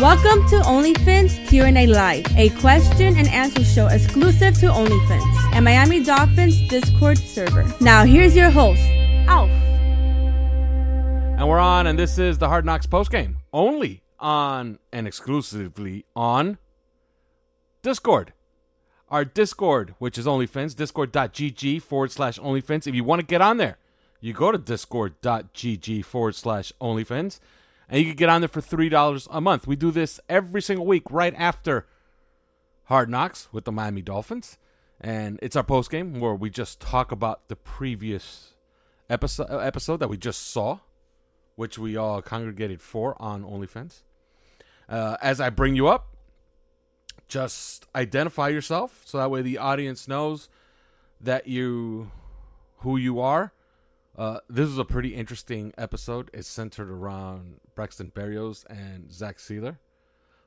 Welcome to OnlyFins Q&A Live, a question and answer show exclusive to OnlyFins and Miami Dolphins Discord server. Now here's your host, Alf. And we're on, and this is the Hard Knocks postgame, only on and exclusively on Discord. Our Discord, which is OnlyFins, discord.gg forward slash OnlyFins. If you want to get on there, you go to discord.gg forward slash OnlyFins and you can get on there for $3 a month. We do this every single week right after Hard Knocks with the Miami Dolphins. And it's our post game where we just talk about the previous episode episode that we just saw, which we all congregated for on OnlyFins. Uh, as I bring you up, just identify yourself so that way the audience knows that you who you are uh, this is a pretty interesting episode. It's centered around Braxton Berrios and Zach Sieler.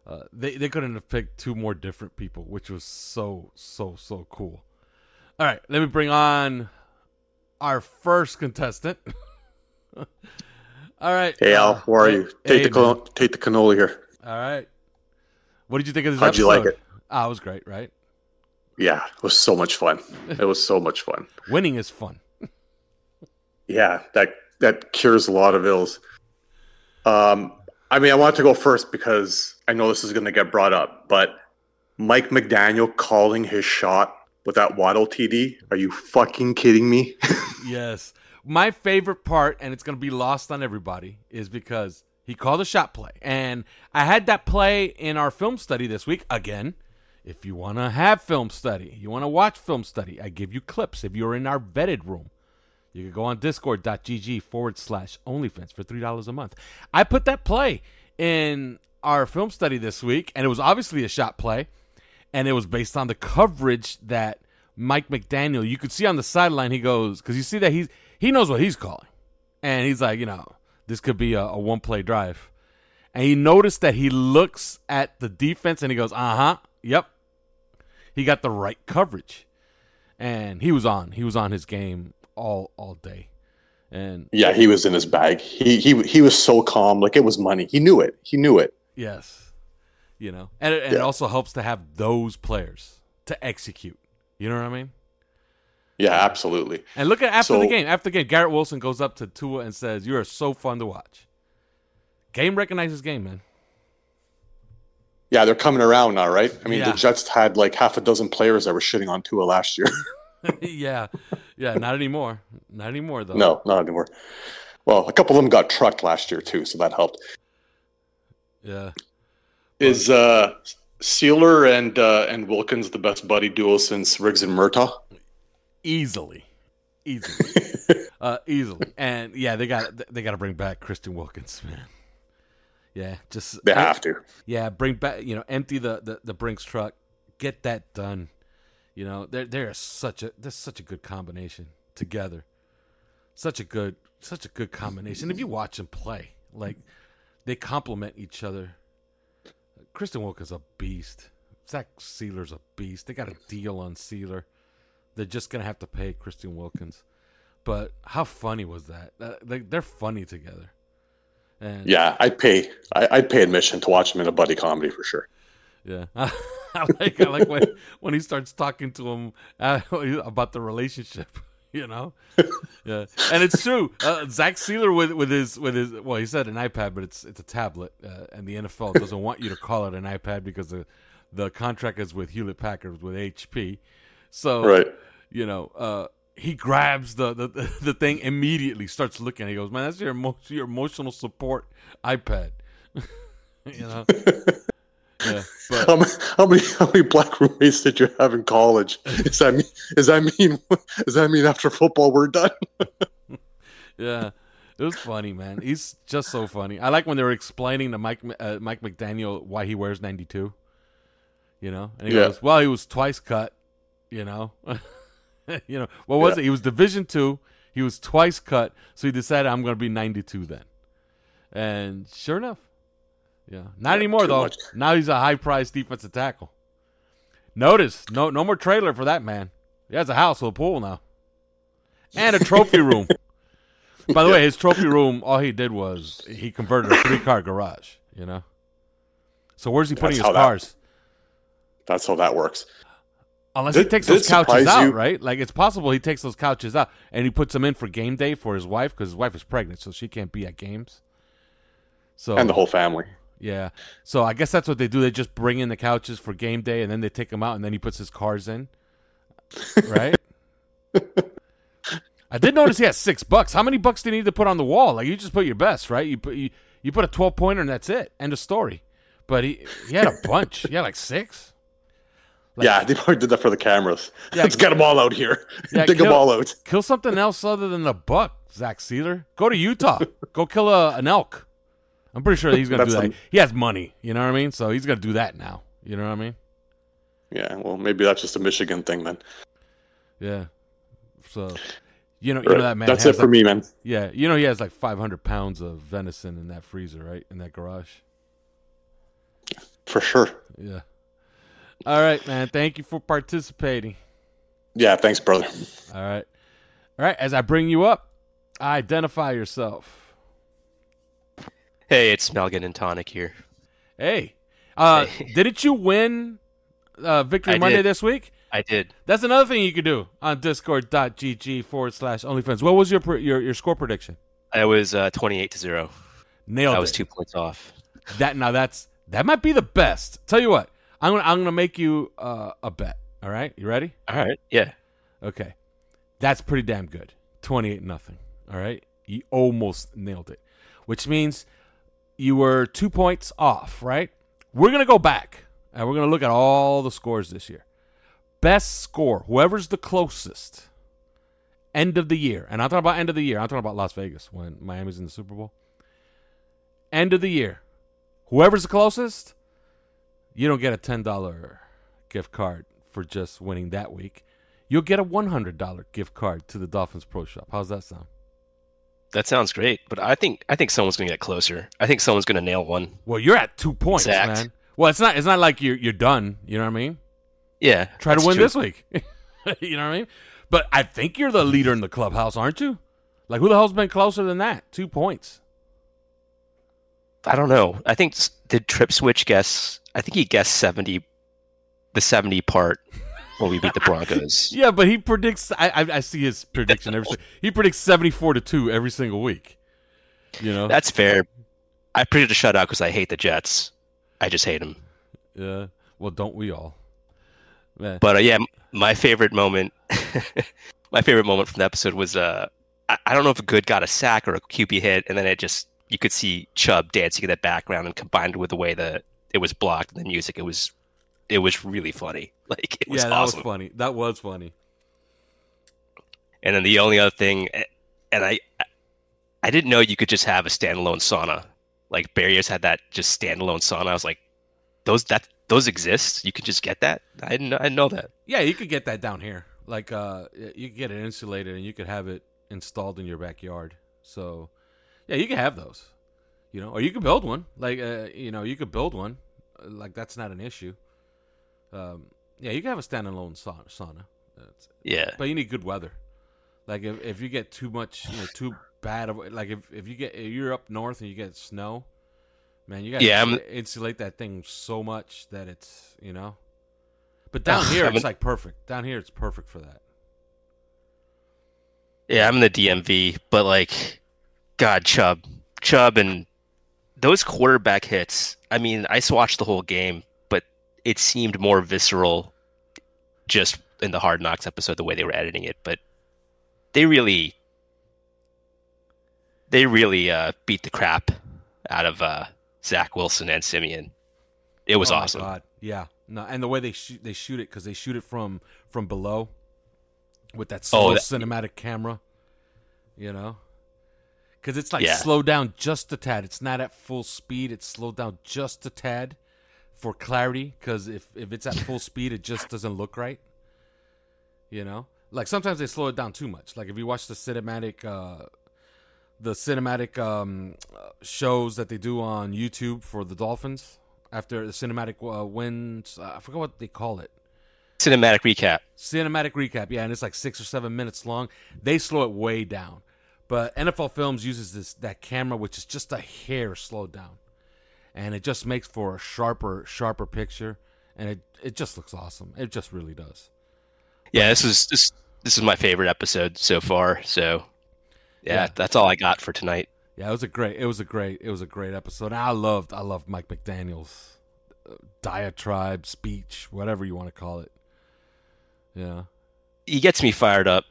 Uh, they they couldn't have picked two more different people, which was so so so cool. All right, let me bring on our first contestant. All right. Hey Al, how are you? Take hey, the take the cannoli here. All right. What did you think of this How'd episode? you like it? Ah, it was great, right? Yeah, it was so much fun. It was so much fun. Winning is fun yeah, that that cures a lot of ills. Um, I mean, I want to go first because I know this is going to get brought up, but Mike McDaniel calling his shot with that Waddle TD. Are you fucking kidding me? yes. My favorite part, and it's going to be lost on everybody, is because he called a shot play. And I had that play in our film study this week. Again, if you want to have film study, you want to watch film study, I give you clips if you're in our vetted room. You can go on discord.gg forward slash OnlyFins for $3 a month. I put that play in our film study this week, and it was obviously a shot play, and it was based on the coverage that Mike McDaniel, you could see on the sideline, he goes, because you see that he's, he knows what he's calling. And he's like, you know, this could be a, a one play drive. And he noticed that he looks at the defense and he goes, uh huh, yep. He got the right coverage. And he was on. He was on his game all all day. And yeah, he was in his bag. He he he was so calm, like it was money. He knew it. He knew it. Yes, you know, and, and yeah. it also helps to have those players to execute. You know what I mean? Yeah, absolutely. And look at after so, the game. After the game, Garrett Wilson goes up to Tua and says, "You are so fun to watch." Game recognizes game, man. Yeah, they're coming around now, right? I mean, yeah. the Jets had like half a dozen players that were shitting on Tua last year. yeah, yeah, not anymore. Not anymore though. No, not anymore. Well, a couple of them got trucked last year too, so that helped. Yeah. Is uh Sieler and uh and Wilkins the best buddy duo since Riggs and Murtaugh? Easily. Easily. uh easily. And yeah, they got they got to bring back Christian Wilkins, man. Yeah, just they have to. Yeah, bring back, you know, empty the the, the Brinks truck. Get that done. You know, they're they're such a they're such a good combination together. Such a good such a good combination. If you watch them play, like they complement each other. Christian Wilkins a beast. Zach Sieler's a beast. They got a deal on Sieler. They're just gonna have to pay Christian Wilkins. But how funny was that? Uh, they, they're funny together. And yeah, I'd pay. I, would pay admission to watch them in a buddy comedy for sure. Yeah, I like I like when when he starts talking to him uh, about the relationship. you know, yeah, and it's true. Uh, Zach Sieler with with his with his well, he said an iPad, but it's it's a tablet, uh, and the NFL doesn't want you to call it an iPad because the the contract is with Hewlett Packard with HP. So Right. you know, uh, he grabs the, the the thing immediately, starts looking. He goes, "Man, that's your emo- your emotional support iPad." you know. Yeah, but How many, how many how many black roommates did you have in college? Does that mean does that mean does that mean after football we're done? yeah, it was funny, man. He's just so funny. I like when they were explaining to Mike uh, Mike McDaniel why he wears ninety two. You know, and he Yeah. goes, "Well, he was twice cut." You know, you know what was Yeah. it? He was Division two. He was twice cut, so he decided I'm going to be ninety two then. And sure enough, yeah, not anymore though. much. Now he's a high priced defensive tackle. Notice, no, no more trailer for that man. He has a house with a pool now, and a trophy room. By the way, his trophy room, all he did was he converted a three car garage. You know. So where's he putting That's his how that- cars? That's how that works. Unless he takes those couches out, you- right? Like it's possible he takes those couches out and he puts them in for game day for his wife because his wife is pregnant, so she can't be at games. So And the whole family. Yeah, so I guess that's what they do. They just bring in the couches for game day and then they take them out and then he puts his cars in, right? I did notice he has six bucks. How many bucks do you need to put on the wall? Like you just put your best, right? You put you, you put a twelve pointer and that's it. End of story. But he he had a bunch. he had like six. Like- yeah, they probably did that for the cameras. Yeah, Let's get them all out here. Yeah, Dig them all out. Kill something else other than a buck, Zach Sieler. Go to Utah. Go kill a, an elk. I'm pretty sure he's gonna do that. some- He has money, you know what I mean? So he's gonna do that now. You know what I mean? Yeah, well, maybe that's just a Michigan thing then. Yeah. So, you know, you know that man. That's it for like- me, man. Yeah, you know he has like 500 pounds of venison in that freezer, right? In that garage. For sure. Yeah. All right, man. Thank you for participating. Yeah, thanks, brother. All right. All right. As I bring you up, identify yourself. Hey, it's Malgan and Tonic here. Hey, uh, Hey. didn't you win uh, Victory I Monday did. this week? I did. That's another thing you could do on discord.gg forward slash OnlyFins. What was your your your score prediction? I was uh, 28 to 0. Nailed I was it. two points off. That now that's that might be the best. Tell you what, I'm gonna I'm gonna make you uh, a bet. All right, you ready? All right. Yeah. Okay, that's pretty damn good. Twenty eight nothing. All right, you almost nailed it, which means you were two points off. Right? We're gonna go back and we're gonna look at all the scores this year. Best score, whoever's the closest. End of the year, and I'm talking about end of the year. I'm talking about Las Vegas when Miami's in the Super Bowl. End of the year, whoever's the closest, you don't get a ten dollar gift card for just winning that week. You'll get a one hundred dollar gift card to the Dolphins Pro Shop. How's that sound? That sounds great, but I think I think someone's going to get closer. I think someone's going to nail one. Well, you're at two points, Exact. man. Well, it's not. It's not like you're you're done. You know what I mean? Yeah. Try to win true. this week. you know what I mean? But I think you're the leader in the clubhouse, aren't you? Like who the hell's been closer than that? Two points. I don't know. I think did Trip Switch guess? I think he guessed 70 the 70 part when we beat the Broncos. Yeah, but he predicts. I I, I see his prediction every. He predicts seventy four to two every single week. You know. That's fair. I predicted a shutout because I hate the Jets. I just hate them. yeah. Well, don't we all? Man. But uh, yeah, my favorite moment, my favorite moment from the episode was uh, I, I don't know if a good got a sack or a QB hit, and then it just you could see Chubb dancing in the background, and combined with the way that it was blocked and the music, it was it was really funny. Like it was yeah, that awesome. was funny. That was funny. And then the only other thing, and I I didn't know you could just have a standalone sauna. Like Berrios had that just standalone sauna. I was like, those that those exist. You can just get that. I didn't know, I didn't know that. Yeah, you could get that down here. Like, uh, you could get it insulated and you could have it installed in your backyard. So, yeah, you can have those. You know, or you could build one. Like, uh, you know, you could build one. Like, that's not an issue. Um, yeah, you can have a standalone sauna. sauna. That's- Yeah. but you need good weather. Like, if, if you get too much, you know, too bad of like if, if you get if you're up north and you get snow, man, you got Yeah, I'm- insulate that thing so much that it's you know. But down here, it's like perfect. Down here, it's perfect for that. Yeah, I'm in the DMV, but like, God, Chubb, Chubb, and those quarterback hits. I mean, I watched the whole game, it seemed more visceral just in the Hard Knocks episode, the way they were editing it. But they really, they really uh, beat the crap out of uh, Zach Wilson and Siemian. It was Oh awesome. God. Yeah. No, and the way they shoot they shoot it because they shoot it from from below with that slow Oh, that- cinematic camera. You know, because it's like Yeah. slowed down just a tad. It's not at full speed. It's slowed down just a tad for clarity. Because if if it's at full speed, it just doesn't look right. You know, like sometimes they slow it down too much. Like if you watch the cinematic. uh the cinematic um, shows that they do on YouTube for the Dolphins after the cinematic uh, wins. Uh, I forgot what they call it. Cinematic recap. Cinematic recap, yeah, and it's like six or seven minutes long. They slow it way down, but NFL Films uses this that camera, which is just a hair slowed down, and it just makes for a sharper, sharper picture, and it it just looks awesome. It just really does. Yeah, this is this this is my favorite episode so far. So, yeah, Yeah. that's all I got for tonight. Yeah, it was a great. It was a great. It was a great episode. I loved. I loved Mike McDaniel's uh, diatribe, speech, whatever you want to call it. Yeah, He gets me fired up.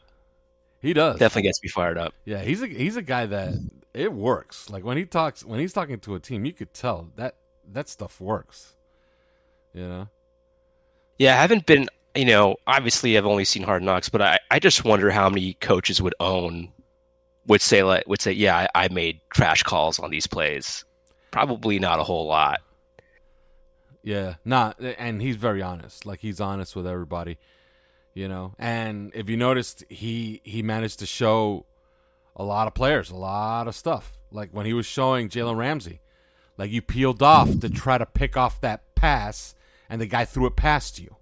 He does. Definitely gets me fired up. Yeah, he's a he's a guy that it works. Like when he talks, when he's talking to a team, you could tell that that stuff works. You know. Yeah, I haven't been. You know, obviously, I've only seen Hard Knocks, but I, I just wonder how many coaches would own would say like would say, yeah, I, I made trash calls on these plays. Probably not a whole lot. Yeah, not, and he's very honest. Like he's honest with everybody, you know. And if you noticed, he he managed to show a lot of players, a lot of stuff. Like when he was showing Jalen Ramsey, like you peeled off to try to pick off that pass, and the guy threw it past you.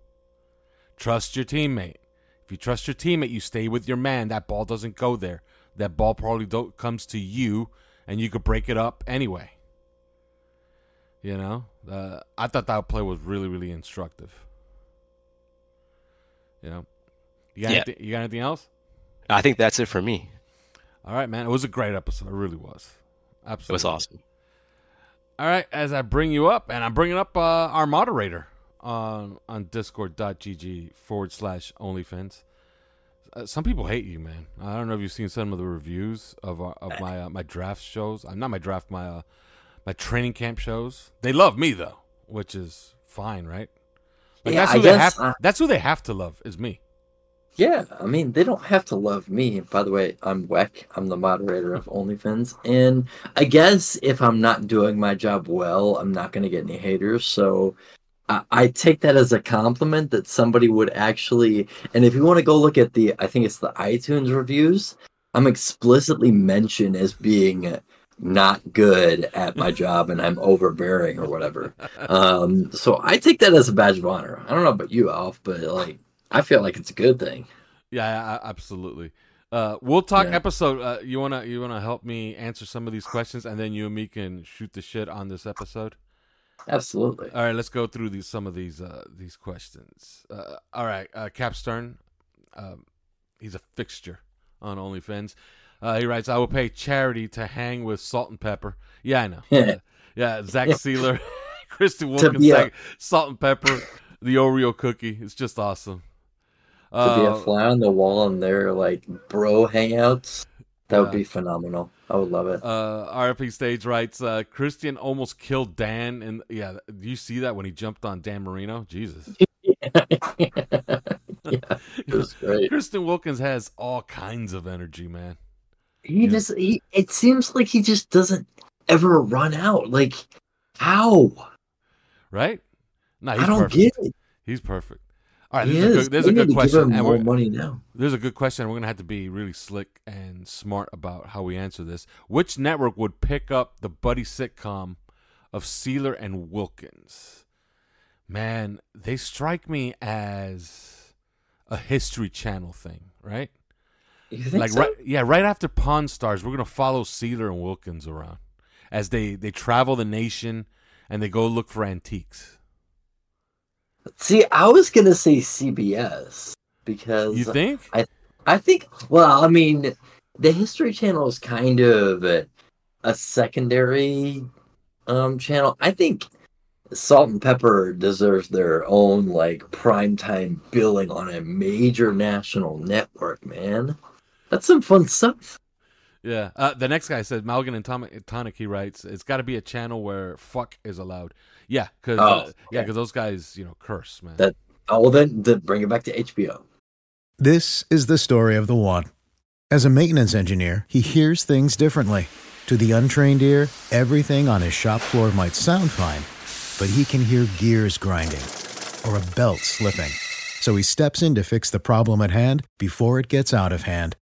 Trust your teammate. If you trust your teammate, you stay with your man. That ball doesn't go there. That ball probably comes to you, and you could break it up anyway. You know, uh, I thought that play was really, really instructive. You know, you got Yeah. anything, you got anything else? I think that's it for me. All right, man. It was a great episode. It really was. Absolutely, It was awesome. All right, as I bring you up, and I'm bringing up uh, our moderator on on Discord.gg forward slash OnlyFins. Uh, some people hate you, man. I don't know if you've seen some of the reviews of our, of my uh, my draft shows. I'm not my draft, my uh, my training camp shows. They love me though, which is fine, right? Like Yeah, that's I who they guess, have. uh, that's who they have to love is me. Yeah, I mean, they don't have to love me. By the way, I'm Weck. I'm the moderator of OnlyFins. And I guess if I'm not doing my job well, I'm not going to get any haters. So I, I take that as a compliment that somebody would actually. And if you want to go look at the, I think it's the iTunes reviews, I'm explicitly mentioned as being not good at my job and I'm overbearing or whatever. Um, so I take that as a badge of honor. I don't know about you, Alf, but like, I feel like it's a good thing. Yeah, absolutely. Uh, we'll talk Yeah. episode. Uh, you wanna you wanna help me answer some of these questions, and then you and me can shoot the shit on this episode. Absolutely. All right, let's go through these some of these uh, these questions. Uh, all right, uh, Cap Stern, um, he's a fixture on OnlyFins. Uh, he writes, "I will pay charity to hang with Salt and Pepper." Yeah, I know. Uh, yeah, Zach Sieler, Christian Wilkins, Zach- Salt and Pepper, the Oreo cookie. It's just awesome. to be a Uh, fly on the wall in their like bro hangouts, that would be phenomenal. I would love it. Uh, RP Stage writes, uh, Christian almost killed Dan, and yeah, do you see that when he jumped on Dan Marino? Jesus, yeah, it was great. Christian Wilkins has all kinds of energy, man. He Yeah. just he it seems like he just doesn't ever run out. Like how? Right? No, he's I don't perfect. get it. He's perfect. All right, He there's a good, there's a good question, and more we're, money now. there's a good question. We're gonna have to be really slick and smart about how we answer this. Which network would pick up the buddy sitcom of Sieler and Wilkins? Man, they strike me as a History Channel thing, right? Like so? right, yeah, right after Pawn Stars, we're gonna follow Sieler and Wilkins around as they they travel the nation and they go look for antiques. See, I was gonna say CBS because You think? I think. Well, I mean, the History Channel is kind of a, a secondary um channel. I think Salt and Pepper deserves their own like primetime billing on a major national network. Man, that's some fun stuff. Yeah. Uh, the next guy said Malgan and Tonic, Tonic. He writes, "It's got to be a channel where fuck is allowed." Yeah, because Oh, yeah, okay. because those guys, you know, curse, man. That- Oh, well, then, then bring it back to HBO. This is the story of the one. As a maintenance engineer, he hears things differently. To the untrained ear, everything on his shop floor might sound fine, but he can hear gears grinding or a belt slipping. So he steps in to fix the problem at hand before it gets out of hand.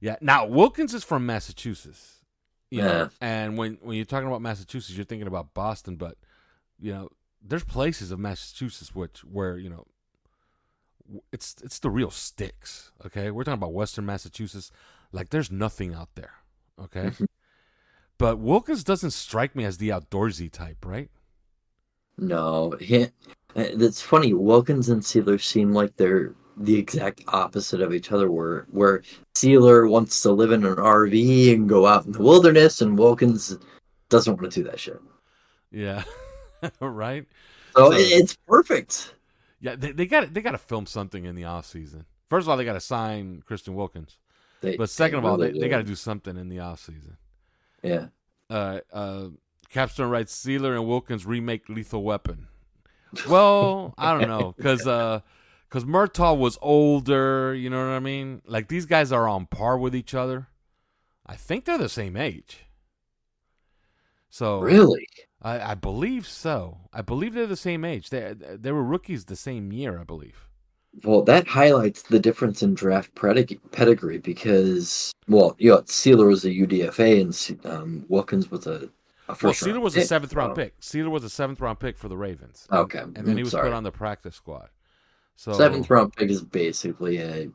Yeah. Now Wilkins is from Massachusetts. You know, Yeah. and when when you're talking about Massachusetts, you're thinking about Boston, but you know, there's places of Massachusetts which where you know it's it's the real sticks. Okay, we're talking about Western Massachusetts. Like there's nothing out there. Okay, mm-hmm. but Wilkins doesn't strike me as the outdoorsy type, right? No, he, it's funny. Wilkins and Sieler seem like they're the exact opposite of each other. Where where Sieler wants to live in an RV and go out in the wilderness, and Wilkins doesn't want to do that shit. Yeah, right. So So- it's perfect. Yeah, they, they got they got to film something in the off season. First of all, they got to sign Christian Wilkins, They, but second of all, really they, they got to do something in the off season. Yeah, Uh, uh, Capstone writes Sieler and Wilkins remake Lethal Weapon. Well, I don't know, cause uh, cause Murtaugh was older. You know what I mean? Like these guys are on par with each other. I think they're the same age. So really. I, I believe so. I believe they're the same age. They they were rookies the same year, I believe. Well, that highlights the difference in draft pedig- pedigree because, well, you know, Sieler was a UDFA and um, Wilkins was a, a first Well, Sieler was a seventh round Oh, pick. Sieler was a seventh round pick for the Ravens. Okay, and then he mm, was sorry. put on the practice squad. So Seventh round pick is basically a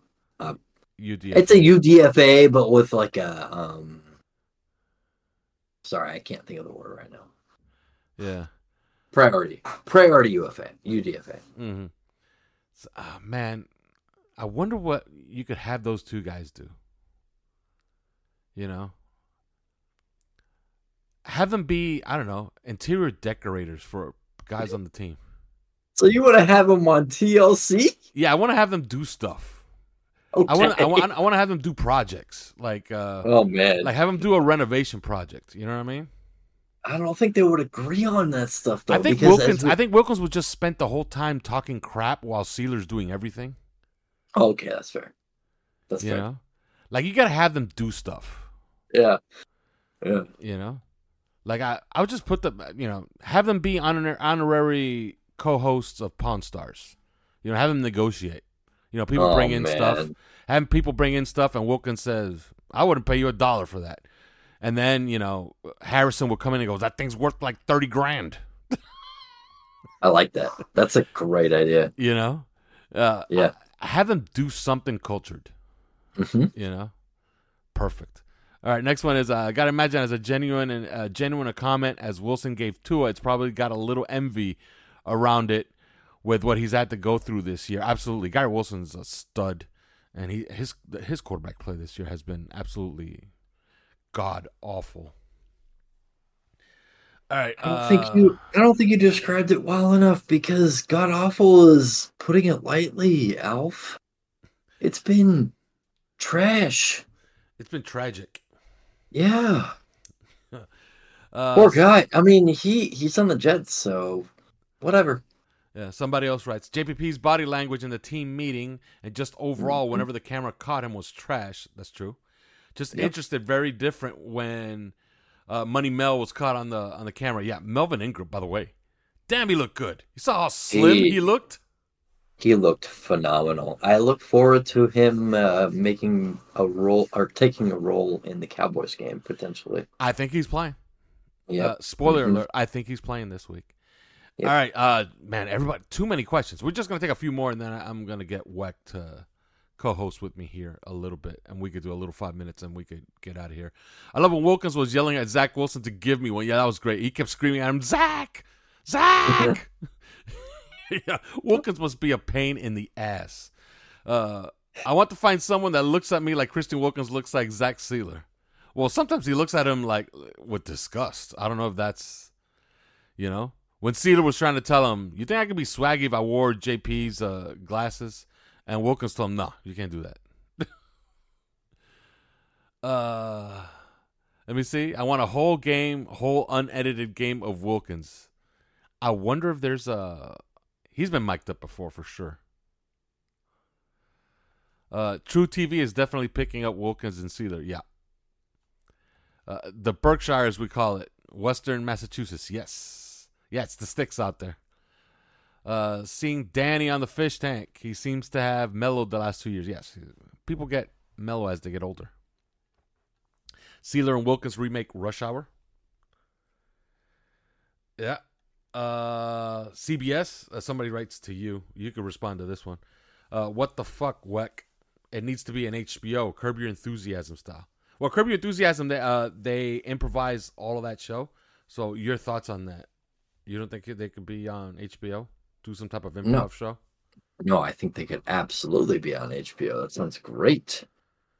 UDFA. It's a UDFA, but with like a um. Sorry, I can't think of the word right now. yeah. Priority, priority UFA, UDFA. hmm ah, man, I wonder what you could have those two guys do. You know, have them be I don't know interior decorators for guys on the team. So you want to have them on TLC? Yeah, I want to have them do stuff. Okay. I want I want I want to have them do projects like uh Oh man, like have them do a renovation project. You know what I mean? I don't think they would agree on that stuff though. I think Wilkins. we- I think Wilkins would just spent the whole time talking crap while Sieler's doing everything. Okay, that's fair. That's you fair. know, like you gotta have them do stuff. Yeah, yeah. You know, like I, I would just put them. You know, have them be honor, honorary co-hosts of Pawn Stars. You know, have them negotiate. You know, people Oh, bring in stuff. man. Have people bring in stuff, and Wilkins says, "I wouldn't pay you a dollar for that." And then you know, Harrison would come in and go, "That thing's worth like thirty grand." I like that. That's a great idea. You know, uh, Yeah. have them do something cultured. hmm You know, perfect. All right, next one is uh, got to imagine as a genuine and uh, genuine a comment as Wilson gave Tua. It's probably got a little envy around it with what he's had to go through this year. Absolutely, Gary Wilson's a stud, and he his his quarterback play this year has been absolutely god awful. All right, I don't uh, think you. I don't think you described it well enough because god awful is putting it lightly, Alf. It's been trash. It's been tragic. Yeah, Uh, poor guy. I mean, he he's on the Jets, so whatever. Yeah, somebody else writes JPP's body language in the team meeting and just overall, whenever the camera caught him, was trash. That's true. Just Yep. interested, very different when uh, Money Mel was caught on the on the camera. Yeah, Melvin Ingram, by the way. Damn, he looked good. You saw how slim He- he looked. He looked phenomenal. I look forward to him uh, making a role or taking a role in the Cowboys game potentially. I think he's playing. Yeah. Uh, spoiler Mhm. alert: I think he's playing this week. Yep. All right, uh, man. Everybody, too many questions. We're just gonna take a few more, and then I'm gonna get Weck to co-host with me here a little bit, and we could do a little five minutes, and we could get out of here. I love when Wilkins was yelling at Zach Wilson to give me one. Yeah, that was great. He kept screaming at him, Zach, Zach. yeah, Wilkins must be a pain in the ass. Uh, I want to find someone that looks at me like Christian Wilkins looks like Zach Sieler. Well, sometimes he looks at him like with disgust. I don't know if that's, you know, when Sieler was trying to tell him, "You think I could be swaggy if I wore JP's uh, glasses?" and Wilkins told him, "No, you can't do that." uh, let me see. I want a whole game, whole unedited game of Wilkins. I wonder if there's a. He's been mic'd up before for sure. Uh, truTV is definitely picking up Wilkins and Sieler. Yeah. Uh, the as we call it, Western Massachusetts. Yes, yeah, it's the sticks out there. Uh, seeing Danny on the fish tank, he seems to have mellowed the last two years. Yes, people get mellow as they get older. Sieler and Wilkins remake Rush Hour. Yeah. Uh, CBS. Uh, somebody writes to you. You can respond to this one. Uh, what the fuck, Weck? It needs to be an HBO Curb Your Enthusiasm style. Well, Curb Your Enthusiasm, they uh they improvise all of that show. So your thoughts on that? You don't think they could be on HBO? Do some type of improv No. show? No, I think they could absolutely be on HBO. That sounds great.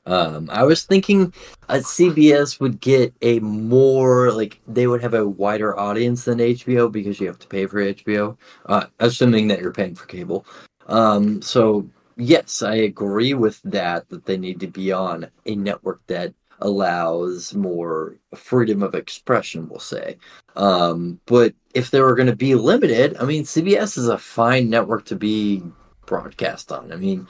Um, I was thinking uh, CBS would get a more like they would have a wider audience than HBO because you have to pay for HBO, uh, assuming that you're paying for cable. Um, so yes, I agree with that. That they need to be on a network that allows more freedom of expression. We'll say. Um, but if they were going to be limited, I mean, CBS is a fine network to be broadcast on. I mean,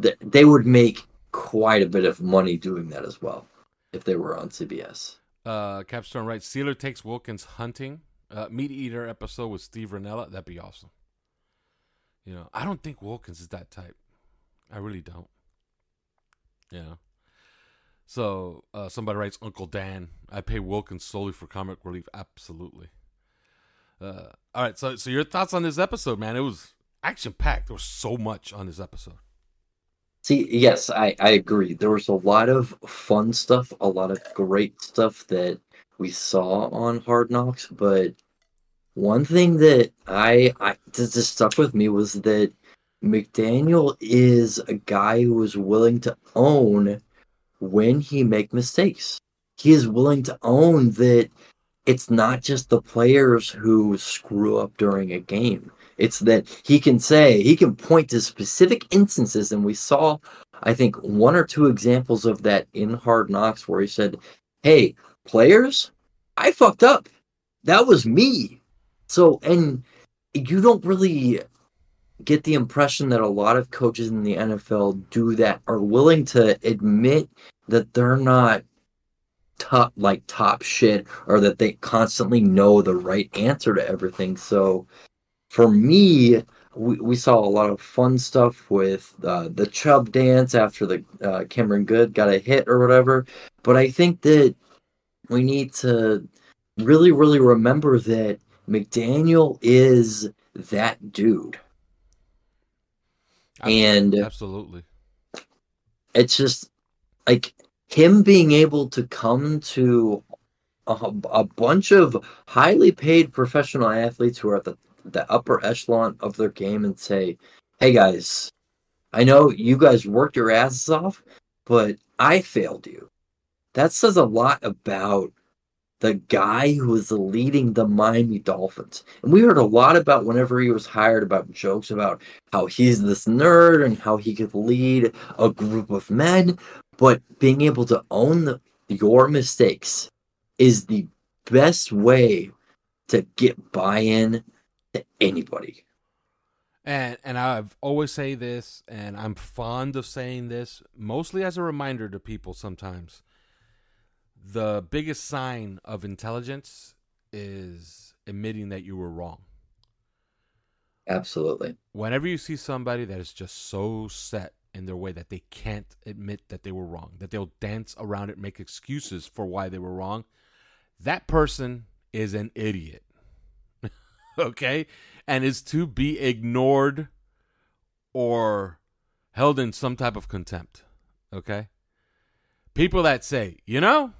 th- they would make quite a bit of money doing that as well if they were on CBS. Uh, Capstone writes Sieler takes Wilkins hunting. Uh, Meat Eater episode with Steve Rinella. That'd be awesome. You know, I don't think Wilkins is that type. I really don't. Know. So uh, somebody writes Uncle Dan. I pay Wilkins solely for comic relief. Absolutely. Uh, all right. So so your thoughts on this episode, man? It was action packed. There was so much on this episode. See, yes, I, I agree. There was a lot of fun stuff, a lot of great stuff that we saw on Hard Knocks, but one thing that I, I that just stuck with me was that McDaniel is a guy who is willing to own when he make mistakes. He is willing to own that it's not just the players who screw up during a game. It's that he can say, he can point to specific instances, and we saw, I think, one or two examples of that in Hard Knocks where he said, Hey, players, I fucked up. That was me. So, and you don't really get the impression that a lot of coaches in the NFL do that, are willing to admit that they're not top like top shit or that they constantly know the right answer to everything. So for me, we, we saw a lot of fun stuff with uh, the Chubb dance after the uh, Cameron Goode got a hit or whatever. But I think that we need to really, really remember that McDaniel is that dude. And Absolutely. it's just like him being able to come to a, a bunch of highly paid professional athletes who are at the, the upper echelon of their game and say, Hey guys, I know you guys worked your asses off, but I failed you. That says a lot about the guy who is leading the Miami Dolphins. And we heard a lot about whenever he was hired about jokes about how he's this nerd and how he could lead a group of men, but being able to own the, your mistakes is the best way to get buy-in to anybody. And and I've always say this, and I'm fond of saying this, mostly as a reminder to people sometimes. The biggest sign of intelligence is admitting that you were wrong. Absolutely. Whenever you see somebody that is just so set in their way that they can't admit that they were wrong, that they'll dance around it, make excuses for why they were wrong, that person is an idiot. okay? And is to be ignored or held in some type of contempt. Okay? People that say, you know,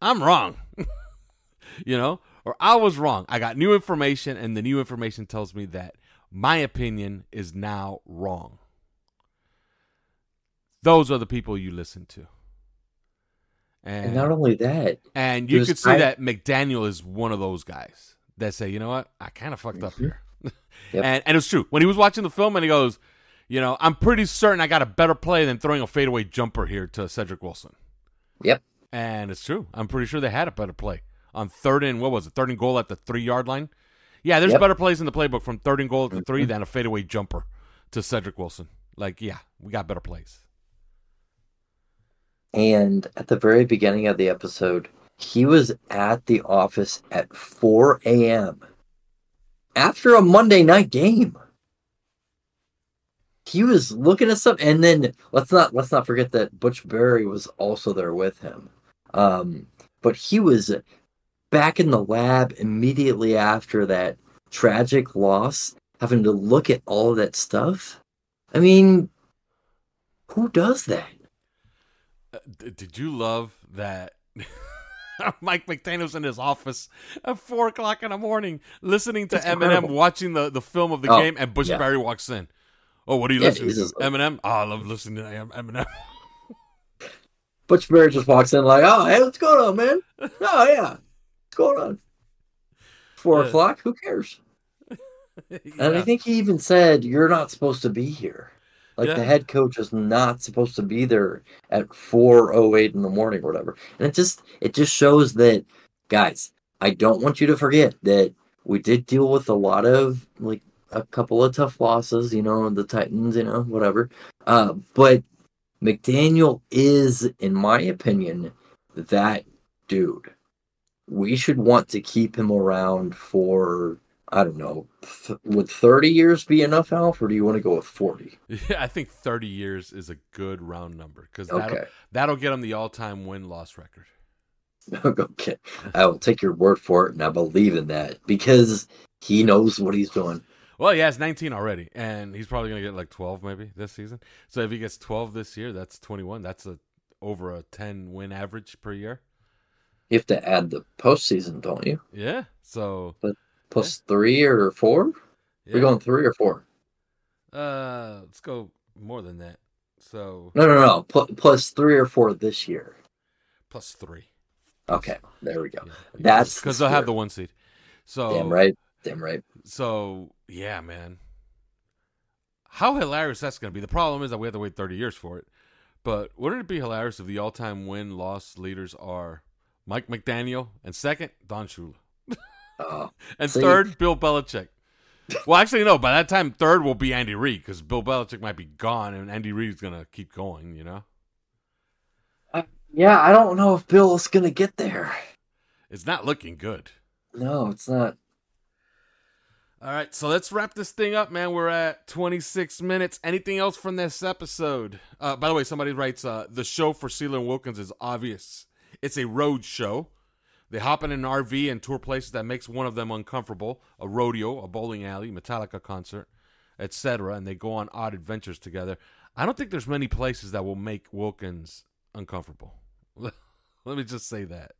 I'm wrong. you know, or I was wrong. I got new information, and the new information tells me that my opinion is now wrong. Those are the people you listen to. And, and not only that, and you could see I, that McDaniel is one of those guys that say, you know what, I kind of fucked up mm-hmm. here. Yep. and and it's true. When he was watching the film and he goes, you know, I'm pretty certain I got a better play than throwing a fadeaway jumper here to Cedric Wilson. Yep. And it's true. I'm pretty sure they had a better play on third and what was it? Third and goal at the three yard line. Yeah, there's yep. better plays in the playbook from third and goal at the 3 mm-hmm. than a fadeaway jumper to Cedric Wilson. Like, yeah, we got better plays. And at the very beginning of the episode, he was at the office at 4 a.m. after a Monday night game. He was looking at stuff, and then let's not let's not forget that Butch Barry was also there with him. Um, but he was back in the lab immediately after that tragic loss, having to look at all of that stuff. I mean, who does that? Uh, did you love that? Mike McDaniel's in his office at four o'clock in the morning, listening to Eminem, watching the, the film of the oh, game, and Butch yeah. Barry walks in. Oh, what are you yeah, listening to? Eminem? Oh, I love listening to Eminem. Butch Barry just walks in like, oh, hey, what's going on, man? Oh, yeah. What's going on? Four yeah. o'clock? Who cares? yeah. And I think he even said, you're not supposed to be here. Like yeah. the head coach is not supposed to be there at 4:08 in the morning or whatever. And it just it just shows that guys, I don't want you to forget that we did deal with a lot of like a couple of tough losses, you know, the Titans, you know, whatever. Uh, but McDaniel is, in my opinion, that dude. We should want to keep him around for I don't know. Th- would 30 years be enough, Alf, or do you want to go with 40? Yeah, I think 30 years is a good round number because that'll, that'll get him the all time win loss record. okay. I will take your word for it, and I believe in that because he knows what he's doing. Well, he has 19 already, and he's probably going to get like 12 maybe this season. So if he gets 12 this year, that's 21. That's a over a 10 win average per year. You have to add the postseason, don't you? Yeah. So but plus yeah. three or four? Yeah. We're going three or four. Uh, let's go more than that. So no, no, no. P- plus three or four this year. Plus three. Okay, there we go. Yeah, That's because the they'll have the one seed. So damn right, damn right. So yeah, man. How hilarious that's going to be. The problem is that we have to wait 30 years for it. But wouldn't it be hilarious if the all time win loss leaders are Mike McDaniel and second, Don Shula? Oh, and third, Bill Belichick. Well, actually, no. By that time, third will be Andy Reid because Bill Belichick might be gone, and Andy Reid's gonna keep going. You know. Uh, yeah, I don't know if Bill is gonna get there. It's not looking good. No, it's not. All right, so let's wrap this thing up, man. We're at 26 minutes. Anything else from this episode? Uh, by the way, somebody writes uh, the show for Sieler and Wilkins is obvious. It's a road show. They hop in an RV and tour places that makes one of them uncomfortable a rodeo, a bowling alley, Metallica concert, etc. And they go on odd adventures together. I don't think there's many places that will make Wilkins uncomfortable. Let me just say that.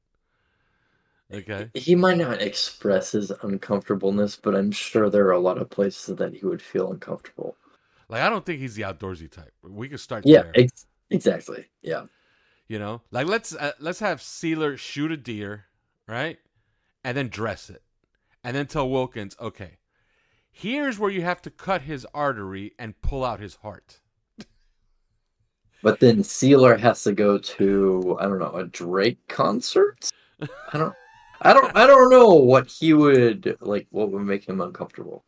Okay. He might not express his uncomfortableness, but I'm sure there are a lot of places that he would feel uncomfortable. Like I don't think he's the outdoorsy type. We could start. Yeah, ex- exactly. Yeah. You know, like let's uh, let's have Sieler shoot a deer, right, and then dress it, and then tell Wilkins, okay, here's where you have to cut his artery and pull out his heart. But then Sieler has to go to I don't know a Drake concert. I don't. I don't I don't know what he would like what would make him uncomfortable.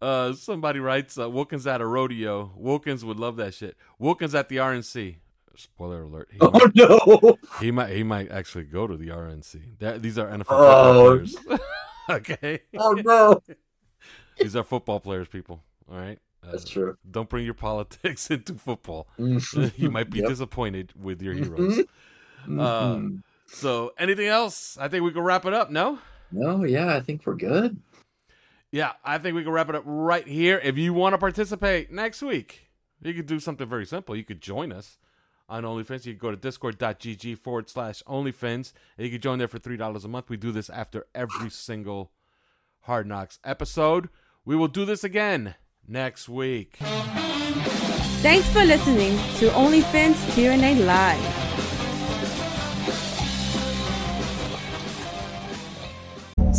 Uh somebody writes uh, Wilkins at a rodeo. Wilkins would love that shit. Wilkins at the RNC. spoiler alert. He, Oh might, no! he might he might actually go to the RNC. That, these are NFL Oh. players. okay. Oh no! These are football players, people. All right. Uh, That's true. Don't bring your politics into football. Mhm. you might be Yep. disappointed with your heroes. Mhm. Um, so, anything else? I think we can wrap it up. No. No, yeah, I think we're good. Yeah, I think we can wrap it up right here. If you want to participate next week, you could do something very simple. You could join us on OnlyFins. You can go to discord.gg forward slash OnlyFins, and you can join there for $3 a month. We do this after every single Hard Knocks episode. We will do this again next week. Thanks for listening to OnlyFins Q&A Live.